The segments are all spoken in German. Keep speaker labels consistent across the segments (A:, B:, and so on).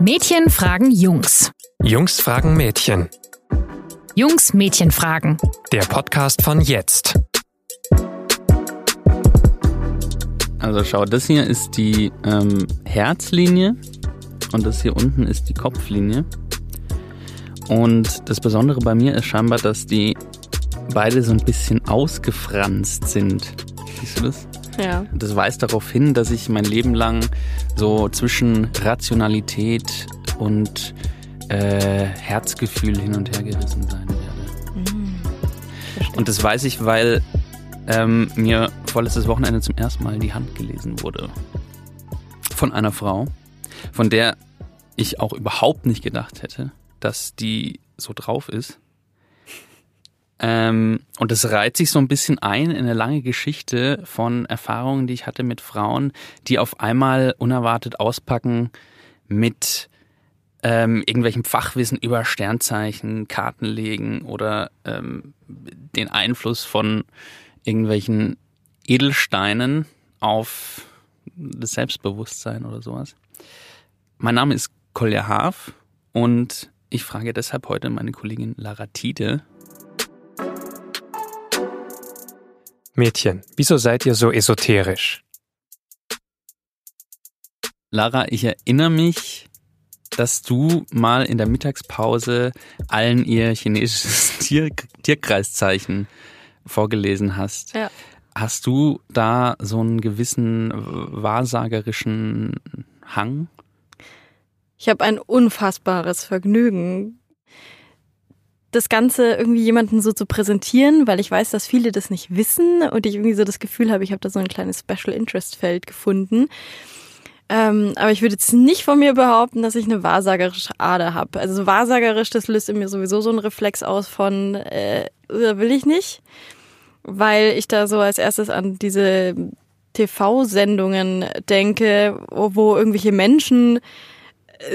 A: Mädchen fragen Jungs.
B: Jungs fragen Mädchen.
A: Jungs Mädchen fragen.
B: Der Podcast von jetzt.
C: Also schau, das hier ist die ähm, Herzlinie und das hier unten ist die Kopflinie. Und das Besondere bei mir ist scheinbar, dass die beide so ein bisschen ausgefranst sind. Siehst du das?
D: Ja.
C: Das weist darauf hin, dass ich mein Leben lang so zwischen Rationalität und äh, Herzgefühl hin und her gerissen sein werde. Und das weiß ich, weil ähm, mir vorletztes Wochenende zum ersten Mal die Hand gelesen wurde. Von einer Frau, von der ich auch überhaupt nicht gedacht hätte, dass die so drauf ist. Ähm, und das reiht sich so ein bisschen ein in eine lange Geschichte von Erfahrungen, die ich hatte mit Frauen, die auf einmal unerwartet auspacken mit ähm, irgendwelchem Fachwissen über Sternzeichen, Kartenlegen oder ähm, den Einfluss von irgendwelchen Edelsteinen auf das Selbstbewusstsein oder sowas. Mein Name ist Kolja Haaf und ich frage deshalb heute meine Kollegin Lara Tide,
B: Mädchen, wieso seid ihr so esoterisch?
C: Lara, ich erinnere mich, dass du mal in der Mittagspause allen ihr chinesisches Tier, Tierkreiszeichen vorgelesen hast.
D: Ja.
C: Hast du da so einen gewissen wahrsagerischen Hang?
D: Ich habe ein unfassbares Vergnügen, das Ganze irgendwie jemanden so zu präsentieren, weil ich weiß, dass viele das nicht wissen und ich irgendwie so das Gefühl habe, ich habe da so ein kleines Special Interest Feld gefunden. Ähm, aber ich würde jetzt nicht von mir behaupten, dass ich eine wahrsagerische Ader habe. Also so wahrsagerisch, das löst in mir sowieso so einen Reflex aus von, äh, will ich nicht, weil ich da so als erstes an diese TV-Sendungen denke, wo, wo irgendwelche Menschen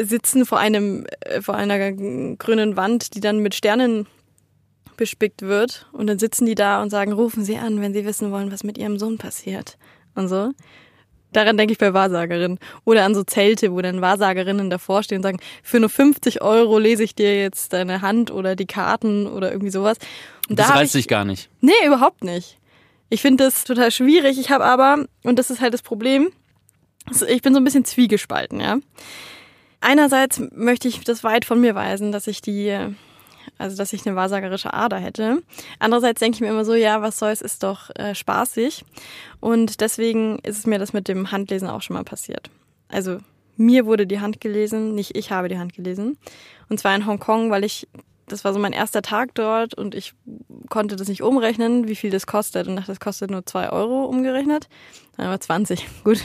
D: sitzen vor einem äh, vor einer grünen Wand, die dann mit Sternen bespickt wird und dann sitzen die da und sagen, rufen Sie an, wenn Sie wissen wollen, was mit Ihrem Sohn passiert und so. Daran denke ich bei Wahrsagerinnen. Oder an so Zelte, wo dann Wahrsagerinnen davor stehen und sagen, für nur 50 Euro lese ich dir jetzt deine Hand oder die Karten oder irgendwie sowas. Und
C: Das
D: da ich,
C: dich gar nicht.
D: Nee, überhaupt nicht. Ich finde das total schwierig. Ich habe aber, und das ist halt das Problem, ich bin so ein bisschen zwiegespalten, ja. Einerseits möchte ich das weit von mir weisen, dass ich die, also dass ich eine wahrsagerische Ader hätte. Andererseits denke ich mir immer so, ja, was soll's, ist doch äh, spaßig. Und deswegen ist es mir das mit dem Handlesen auch schon mal passiert. Also mir wurde die Hand gelesen, nicht ich habe die Hand gelesen. Und zwar in Hongkong, weil ich, das war so mein erster Tag dort und ich konnte das nicht umrechnen, wie viel das kostet. Und dachte, das kostet nur zwei Euro umgerechnet. Dann war 20. Gut.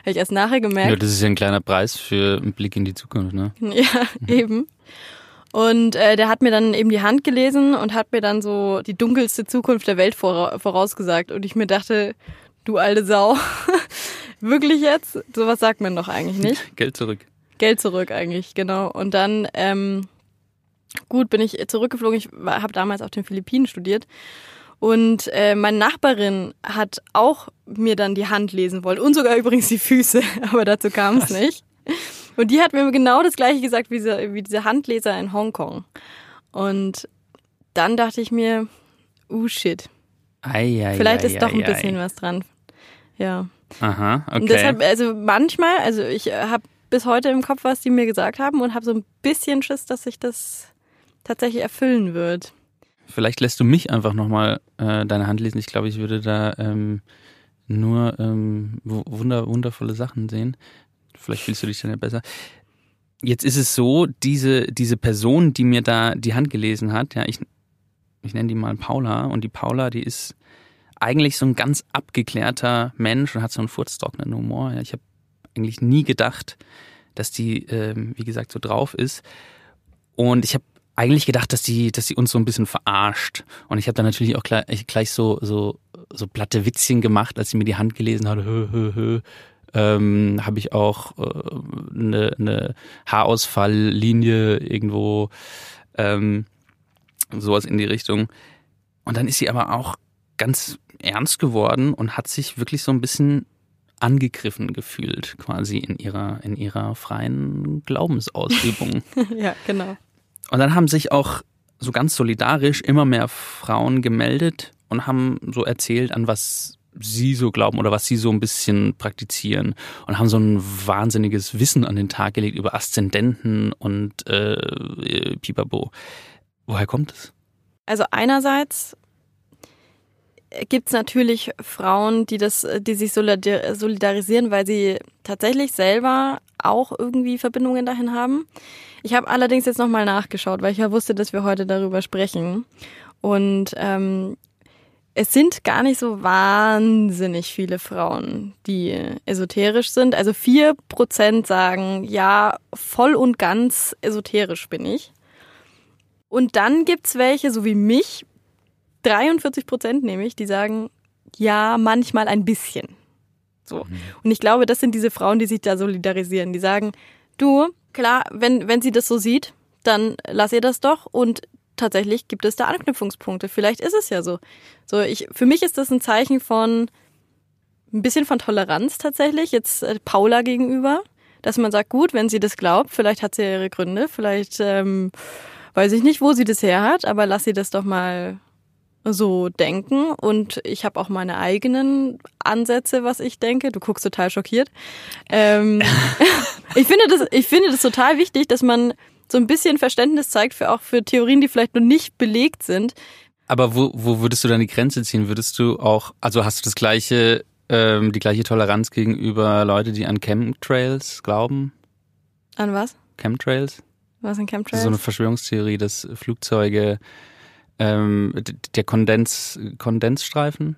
D: Habe ich erst nachher gemerkt.
C: Ja, das ist ja ein kleiner Preis für einen Blick in die Zukunft, ne?
D: Ja, eben. Und äh, der hat mir dann eben die Hand gelesen und hat mir dann so die dunkelste Zukunft der Welt vora vorausgesagt. Und ich mir dachte, du alte Sau, wirklich jetzt? Sowas sagt man doch eigentlich nicht.
C: Geld zurück.
D: Geld zurück eigentlich, genau. Und dann, ähm, gut, bin ich zurückgeflogen. Ich habe damals auf den Philippinen studiert. Und äh, meine Nachbarin hat auch mir dann die Hand lesen wollen und sogar übrigens die Füße, aber dazu kam es nicht. Und die hat mir genau das gleiche gesagt wie diese, wie diese Handleser in Hongkong. Und dann dachte ich mir, uh shit,
C: Ei, ei,
D: vielleicht
C: ei,
D: ist doch ein
C: ei,
D: bisschen was dran. Ja.
C: Aha, okay.
D: Und deshalb, also manchmal, also ich habe bis heute im Kopf, was die mir gesagt haben und habe so ein bisschen Schiss, dass sich das tatsächlich erfüllen wird.
C: Vielleicht lässt du mich einfach nochmal äh, deine Hand lesen. Ich glaube, ich würde da ähm, nur ähm, wu- wunder, wundervolle Sachen sehen. Vielleicht fühlst du dich dann ja besser. Jetzt ist es so, diese, diese Person, die mir da die Hand gelesen hat, ja, ich, ich nenne die mal Paula, und die Paula, die ist eigentlich so ein ganz abgeklärter Mensch und hat so einen furztrockenen Humor. Ja. Ich habe eigentlich nie gedacht, dass die, ähm, wie gesagt, so drauf ist. Und ich habe eigentlich gedacht, dass die, dass die uns so ein bisschen verarscht. Und ich habe dann natürlich auch gleich, gleich so, so, so platte Witzchen gemacht, als sie mir die Hand gelesen hat. Hö, hö, hö. Ähm, habe ich auch äh, eine, eine Haarausfalllinie irgendwo ähm, sowas in die Richtung. Und dann ist sie aber auch ganz ernst geworden und hat sich wirklich so ein bisschen angegriffen gefühlt, quasi in ihrer, in ihrer freien Glaubensausübung.
D: ja, genau.
C: Und dann haben sich auch so ganz solidarisch immer mehr Frauen gemeldet und haben so erzählt, an was sie so glauben oder was sie so ein bisschen praktizieren und haben so ein wahnsinniges Wissen an den Tag gelegt über Aszendenten und äh, Pipapo. Woher kommt es?
D: Also einerseits gibt es natürlich Frauen, die das, die sich solidarisieren, weil sie tatsächlich selber auch irgendwie Verbindungen dahin haben. Ich habe allerdings jetzt nochmal nachgeschaut, weil ich ja wusste, dass wir heute darüber sprechen. Und ähm, es sind gar nicht so wahnsinnig viele Frauen, die esoterisch sind. Also vier Prozent sagen, ja, voll und ganz esoterisch bin ich. Und dann gibt's welche, so wie mich, 43 Prozent nämlich, die sagen, ja, manchmal ein bisschen. So. Mhm. Und ich glaube, das sind diese Frauen, die sich da solidarisieren. Die sagen, du, klar, wenn, wenn sie das so sieht, dann lass ihr das doch und tatsächlich gibt es da Anknüpfungspunkte. Vielleicht ist es ja so. So, ich, für mich ist das ein Zeichen von ein bisschen von Toleranz tatsächlich, jetzt äh, Paula gegenüber, dass man sagt, gut, wenn sie das glaubt, vielleicht hat sie ihre Gründe, vielleicht ähm, weiß ich nicht, wo sie das her hat, aber lass sie das doch mal so denken und ich habe auch meine eigenen Ansätze, was ich denke. Du guckst total schockiert. Ähm, ich finde das, ich finde das total wichtig, dass man so ein bisschen Verständnis zeigt für auch für Theorien, die vielleicht noch nicht belegt sind.
C: Aber wo, wo würdest du dann die Grenze ziehen? Würdest du auch, also hast du das gleiche, ähm, die gleiche Toleranz gegenüber Leute, die an Chemtrails glauben?
D: An was?
C: Chemtrails?
D: Was sind Chemtrails?
C: So eine Verschwörungstheorie, dass Flugzeuge ähm, der Kondens, Kondensstreifen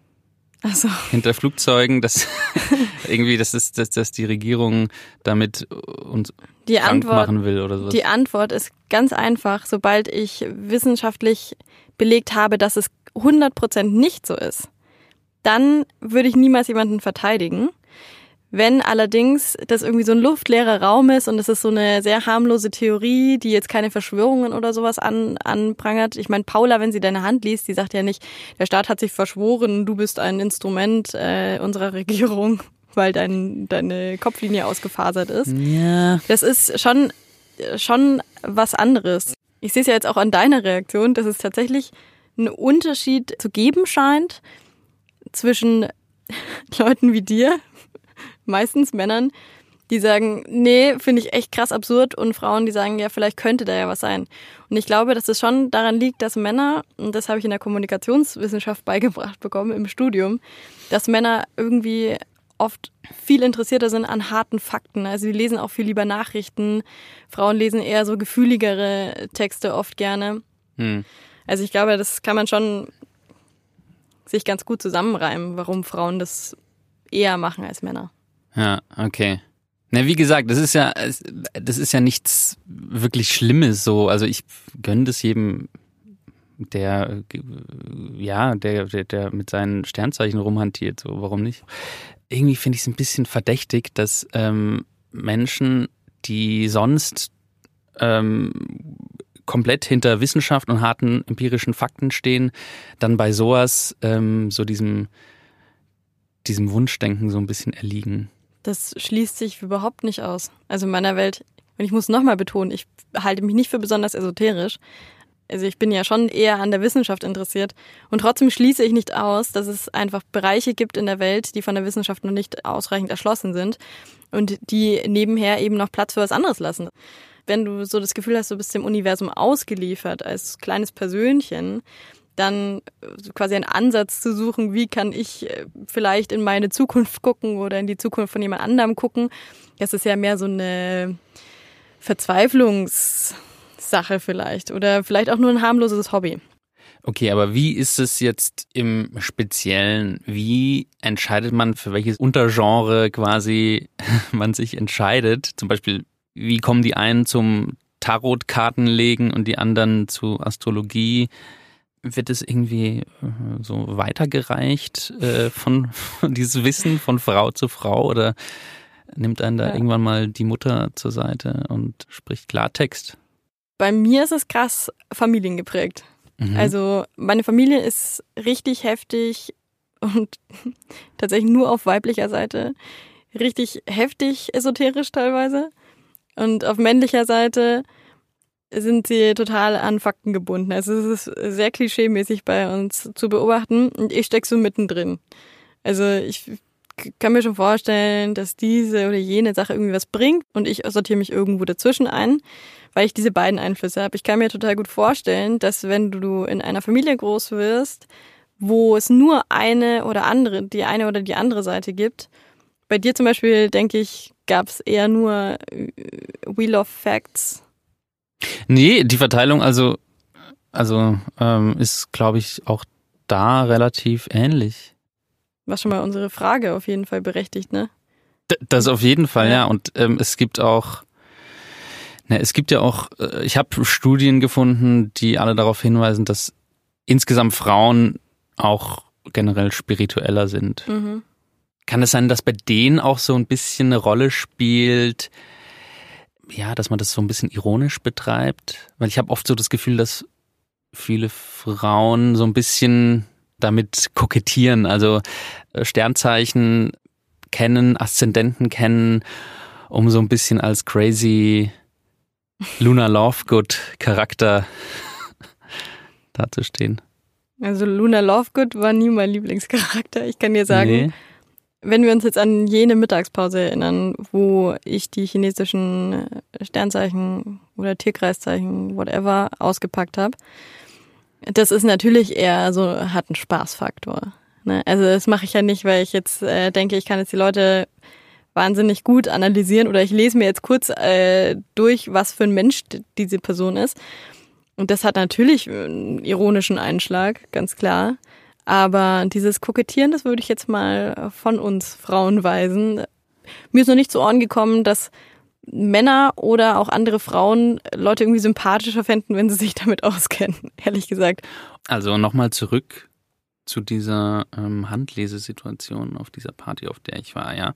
D: so.
C: hinter Flugzeugen, dass irgendwie, das ist, dass, dass die Regierung damit uns
D: die Antwort,
C: machen will oder so.
D: Die Antwort ist ganz einfach. Sobald ich wissenschaftlich belegt habe, dass es 100% nicht so ist, dann würde ich niemals jemanden verteidigen. Wenn allerdings das irgendwie so ein luftleerer Raum ist und es ist so eine sehr harmlose Theorie, die jetzt keine Verschwörungen oder sowas an, anprangert. Ich meine, Paula, wenn sie deine Hand liest, die sagt ja nicht, der Staat hat sich verschworen, du bist ein Instrument äh, unserer Regierung, weil dein, deine Kopflinie ausgefasert ist.
C: Ja.
D: Das ist schon, schon was anderes. Ich sehe es ja jetzt auch an deiner Reaktion, dass es tatsächlich einen Unterschied zu geben scheint zwischen Leuten wie dir, meistens Männern, die sagen, nee, finde ich echt krass absurd und Frauen, die sagen, ja, vielleicht könnte da ja was sein. Und ich glaube, dass es schon daran liegt, dass Männer, und das habe ich in der Kommunikationswissenschaft beigebracht bekommen im Studium, dass Männer irgendwie oft viel interessierter sind an harten Fakten. Also die lesen auch viel lieber Nachrichten. Frauen lesen eher so gefühligere Texte oft gerne. Hm. Also ich glaube, das kann man schon sich ganz gut zusammenreimen, warum Frauen das eher machen als Männer.
C: Ja, okay. Na, wie gesagt, das ist ja, das ist ja nichts wirklich Schlimmes so. Also ich gönne das jedem, der, ja, der, der, der mit seinen Sternzeichen rumhantiert, so, warum nicht? Irgendwie finde ich es ein bisschen verdächtig, dass ähm, Menschen, die sonst ähm, komplett hinter Wissenschaft und harten empirischen Fakten stehen, dann bei sowas ähm, so diesem, diesem Wunschdenken so ein bisschen erliegen.
D: Das schließt sich überhaupt nicht aus. Also in meiner Welt, und ich muss nochmal betonen, ich halte mich nicht für besonders esoterisch. Also ich bin ja schon eher an der Wissenschaft interessiert. Und trotzdem schließe ich nicht aus, dass es einfach Bereiche gibt in der Welt, die von der Wissenschaft noch nicht ausreichend erschlossen sind und die nebenher eben noch Platz für was anderes lassen. Wenn du so das Gefühl hast, du bist dem Universum ausgeliefert als kleines Persönchen, dann äh, quasi einen Ansatz zu suchen, wie kann ich äh, vielleicht in meine Zukunft gucken oder in die Zukunft von jemand anderem gucken. Das ist ja mehr so eine Verzweiflungssache vielleicht oder vielleicht auch nur ein harmloses Hobby.
C: Okay, aber wie ist es jetzt im Speziellen? Wie entscheidet man, für welches Untergenre quasi man sich entscheidet? Zum Beispiel, wie kommen die einen zum Tarotkartenlegen und die anderen zu Astrologie? Wird es irgendwie äh, so weitergereicht äh, von, von dieses Wissen von Frau zu Frau oder nimmt einen da ja. irgendwann mal die Mutter zur Seite und spricht Klartext?
D: Bei mir ist es krass familiengeprägt. Mhm. Also meine Familie ist richtig heftig und tatsächlich nur auf weiblicher Seite richtig heftig esoterisch teilweise. Und auf männlicher Seite sind sie total an Fakten gebunden. Also es ist sehr klischeemäßig bei uns zu beobachten und ich stecke so mittendrin. Also ich kann mir schon vorstellen, dass diese oder jene Sache irgendwie was bringt und ich sortiere mich irgendwo dazwischen ein, weil ich diese beiden Einflüsse habe. Ich kann mir total gut vorstellen, dass wenn du in einer Familie groß wirst, wo es nur eine oder andere, die eine oder die andere Seite gibt. Bei dir zum Beispiel, denke ich, gab es eher nur äh, Wheel of Facts.
C: Nee, die Verteilung also, also ähm, ist, glaube ich, auch da relativ ähnlich.
D: Was schon mal unsere Frage auf jeden Fall berechtigt, ne?
C: D das auf jeden Fall, ja. ja. Und ähm, es gibt auch, na, es gibt ja auch, äh, ich habe Studien gefunden, die alle darauf hinweisen, dass insgesamt Frauen auch generell spiritueller sind. Mhm. Kann es sein, dass bei denen auch so ein bisschen eine Rolle spielt, ja, dass man das so ein bisschen ironisch betreibt? Weil ich habe oft so das Gefühl, dass viele Frauen so ein bisschen damit kokettieren, also äh, Sternzeichen kennen, Aszendenten kennen, um so ein bisschen als crazy Luna Lovegood Charakter dazustehen.
D: Also Luna Lovegood war nie mein Lieblingscharakter. Ich kann dir sagen, nee. Wenn wir uns jetzt an jene Mittagspause erinnern, wo ich die chinesischen Sternzeichen oder Tierkreiszeichen, whatever, ausgepackt habe, das ist natürlich eher so, hat einen Spaßfaktor. Ne? Also das mache ich ja nicht, weil ich jetzt äh, denke, ich kann jetzt die Leute wahnsinnig gut analysieren oder ich lese mir jetzt kurz äh, durch, was für ein Mensch diese Person ist. Und das hat natürlich einen ironischen Einschlag, ganz klar. Aber dieses Kokettieren, das würde ich jetzt mal von uns Frauen weisen. Mir ist noch nicht zu Ohren gekommen, dass Männer oder auch andere Frauen Leute irgendwie sympathischer fänden, wenn sie sich damit auskennen, ehrlich gesagt.
C: Also nochmal zurück zu dieser ähm, Handlesesituation auf dieser Party, auf der ich war, ja.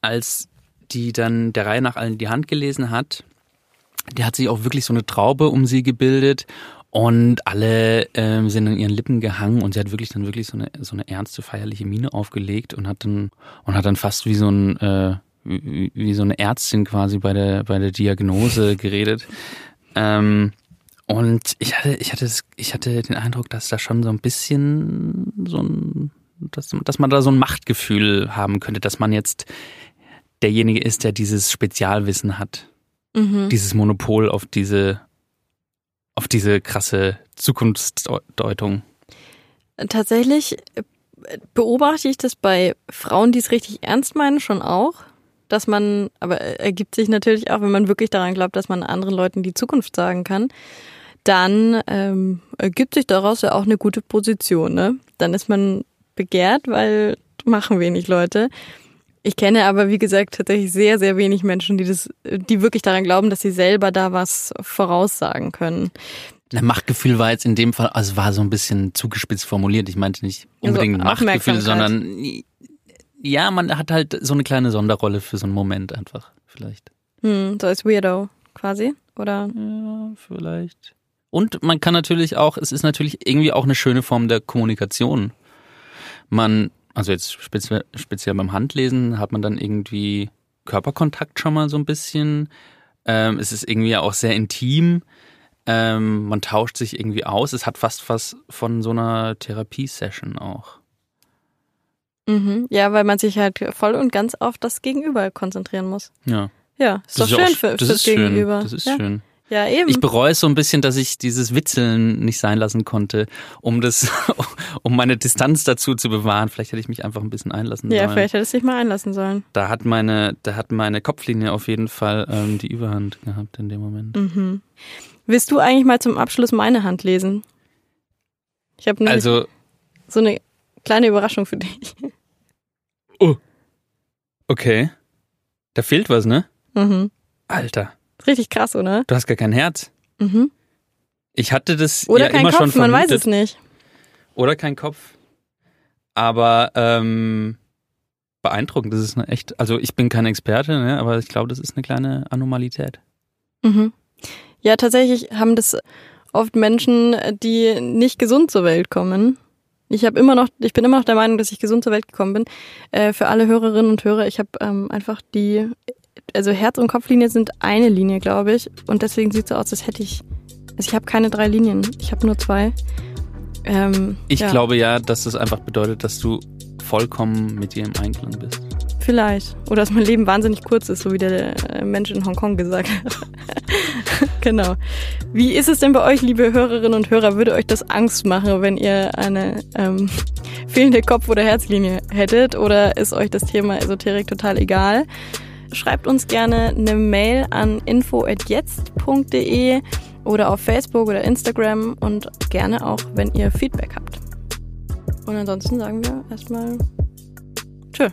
C: Als die dann der Reihe nach allen die Hand gelesen hat, der hat sich auch wirklich so eine Traube um sie gebildet und alle ähm, sind an ihren Lippen gehangen und sie hat wirklich dann wirklich so eine so eine ernste feierliche Miene aufgelegt und hat dann und hat dann fast wie so ein äh, wie, wie so eine Ärztin quasi bei der bei der Diagnose geredet. Ähm, und ich hatte ich hatte ich hatte den Eindruck, dass da schon so ein bisschen so ein dass, dass man da so ein Machtgefühl haben könnte, dass man jetzt derjenige ist, der dieses Spezialwissen hat mhm. dieses Monopol auf diese, auf diese krasse Zukunftsdeutung.
D: Tatsächlich äh, beobachte ich das bei Frauen, die es richtig ernst meinen, schon auch. Dass man, aber ergibt sich natürlich auch, wenn man wirklich daran glaubt, dass man anderen Leuten die Zukunft sagen kann, dann ähm, ergibt sich daraus ja auch eine gute Position. Ne? Dann ist man begehrt, weil machen wenig Leute. Ich kenne aber, wie gesagt, tatsächlich sehr, sehr wenig Menschen, die das, die wirklich daran glauben, dass sie selber da was voraussagen können.
C: Na, Machtgefühl war jetzt in dem Fall, also war so ein bisschen zugespitzt formuliert. Ich meinte nicht unbedingt also Machtgefühl, sondern ja, man hat halt so eine kleine Sonderrolle für so einen Moment einfach, vielleicht.
D: Hm, so als Weirdo quasi, oder?
C: Ja, vielleicht. Und man kann natürlich auch, es ist natürlich irgendwie auch eine schöne Form der Kommunikation. Man also jetzt speziell, speziell beim Handlesen hat man dann irgendwie Körperkontakt schon mal so ein bisschen. Ähm, es ist irgendwie auch sehr intim. Ähm, man tauscht sich irgendwie aus. Es hat fast was von so einer Therapiesession auch.
D: Mhm. Ja, weil man sich halt voll und ganz auf das Gegenüber konzentrieren muss.
C: Ja.
D: Ja, ist das doch ist schön auch, für,
C: das
D: fürs Gegenüber.
C: Schön. Das ist
D: ja.
C: schön.
D: Ja, eben.
C: Ich bereue es so ein bisschen, dass ich dieses Witzeln nicht sein lassen konnte, um das, um meine Distanz dazu zu bewahren. Vielleicht hätte ich mich einfach ein bisschen einlassen
D: ja,
C: sollen.
D: Ja, vielleicht hättest du dich mal einlassen sollen.
C: Da hat meine, da hat meine Kopflinie auf jeden Fall ähm, die Überhand gehabt in dem Moment.
D: Mhm. Willst du eigentlich mal zum Abschluss meine Hand lesen? Ich habe
C: also
D: so eine kleine Überraschung für dich.
C: Oh. Okay. Da fehlt was, ne?
D: Mhm.
C: Alter.
D: Richtig krass, oder?
C: Du hast gar kein Herz.
D: Mhm.
C: Ich hatte das
D: oder
C: ja
D: kein
C: immer
D: Kopf,
C: schon vermutet.
D: man weiß es nicht.
C: Oder kein Kopf. Aber ähm, beeindruckend. Das ist eine echt. Also ich bin kein Experte, ne, aber ich glaube, das ist eine kleine Anomalität.
D: Mhm. Ja, tatsächlich haben das oft Menschen, die nicht gesund zur Welt kommen. Ich habe immer noch, ich bin immer noch der Meinung, dass ich gesund zur Welt gekommen bin. Äh, für alle Hörerinnen und Hörer, ich habe ähm, einfach die, also Herz- und Kopflinie sind eine Linie, glaube ich. Und deswegen sieht es so aus, als hätte ich, also ich habe keine drei Linien, ich habe nur zwei. Ähm,
C: Ich
D: ja,
C: glaube ja, dass das einfach bedeutet, dass du vollkommen mit dir im Einklang bist.
D: Vielleicht. Oder dass mein Leben wahnsinnig kurz ist, so wie der äh, Mensch in Hongkong gesagt hat. genau. Wie ist es denn bei euch, liebe Hörerinnen und Hörer? Würde euch das Angst machen, wenn ihr eine ähm, fehlende Kopf- oder Herzlinie hättet? Oder ist euch das Thema Esoterik total egal? Schreibt uns gerne eine Mail an info.jetzt.de oder auf Facebook oder Instagram und gerne auch, wenn ihr Feedback habt. Und ansonsten sagen wir erstmal Tschö.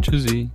C: Tschüssi.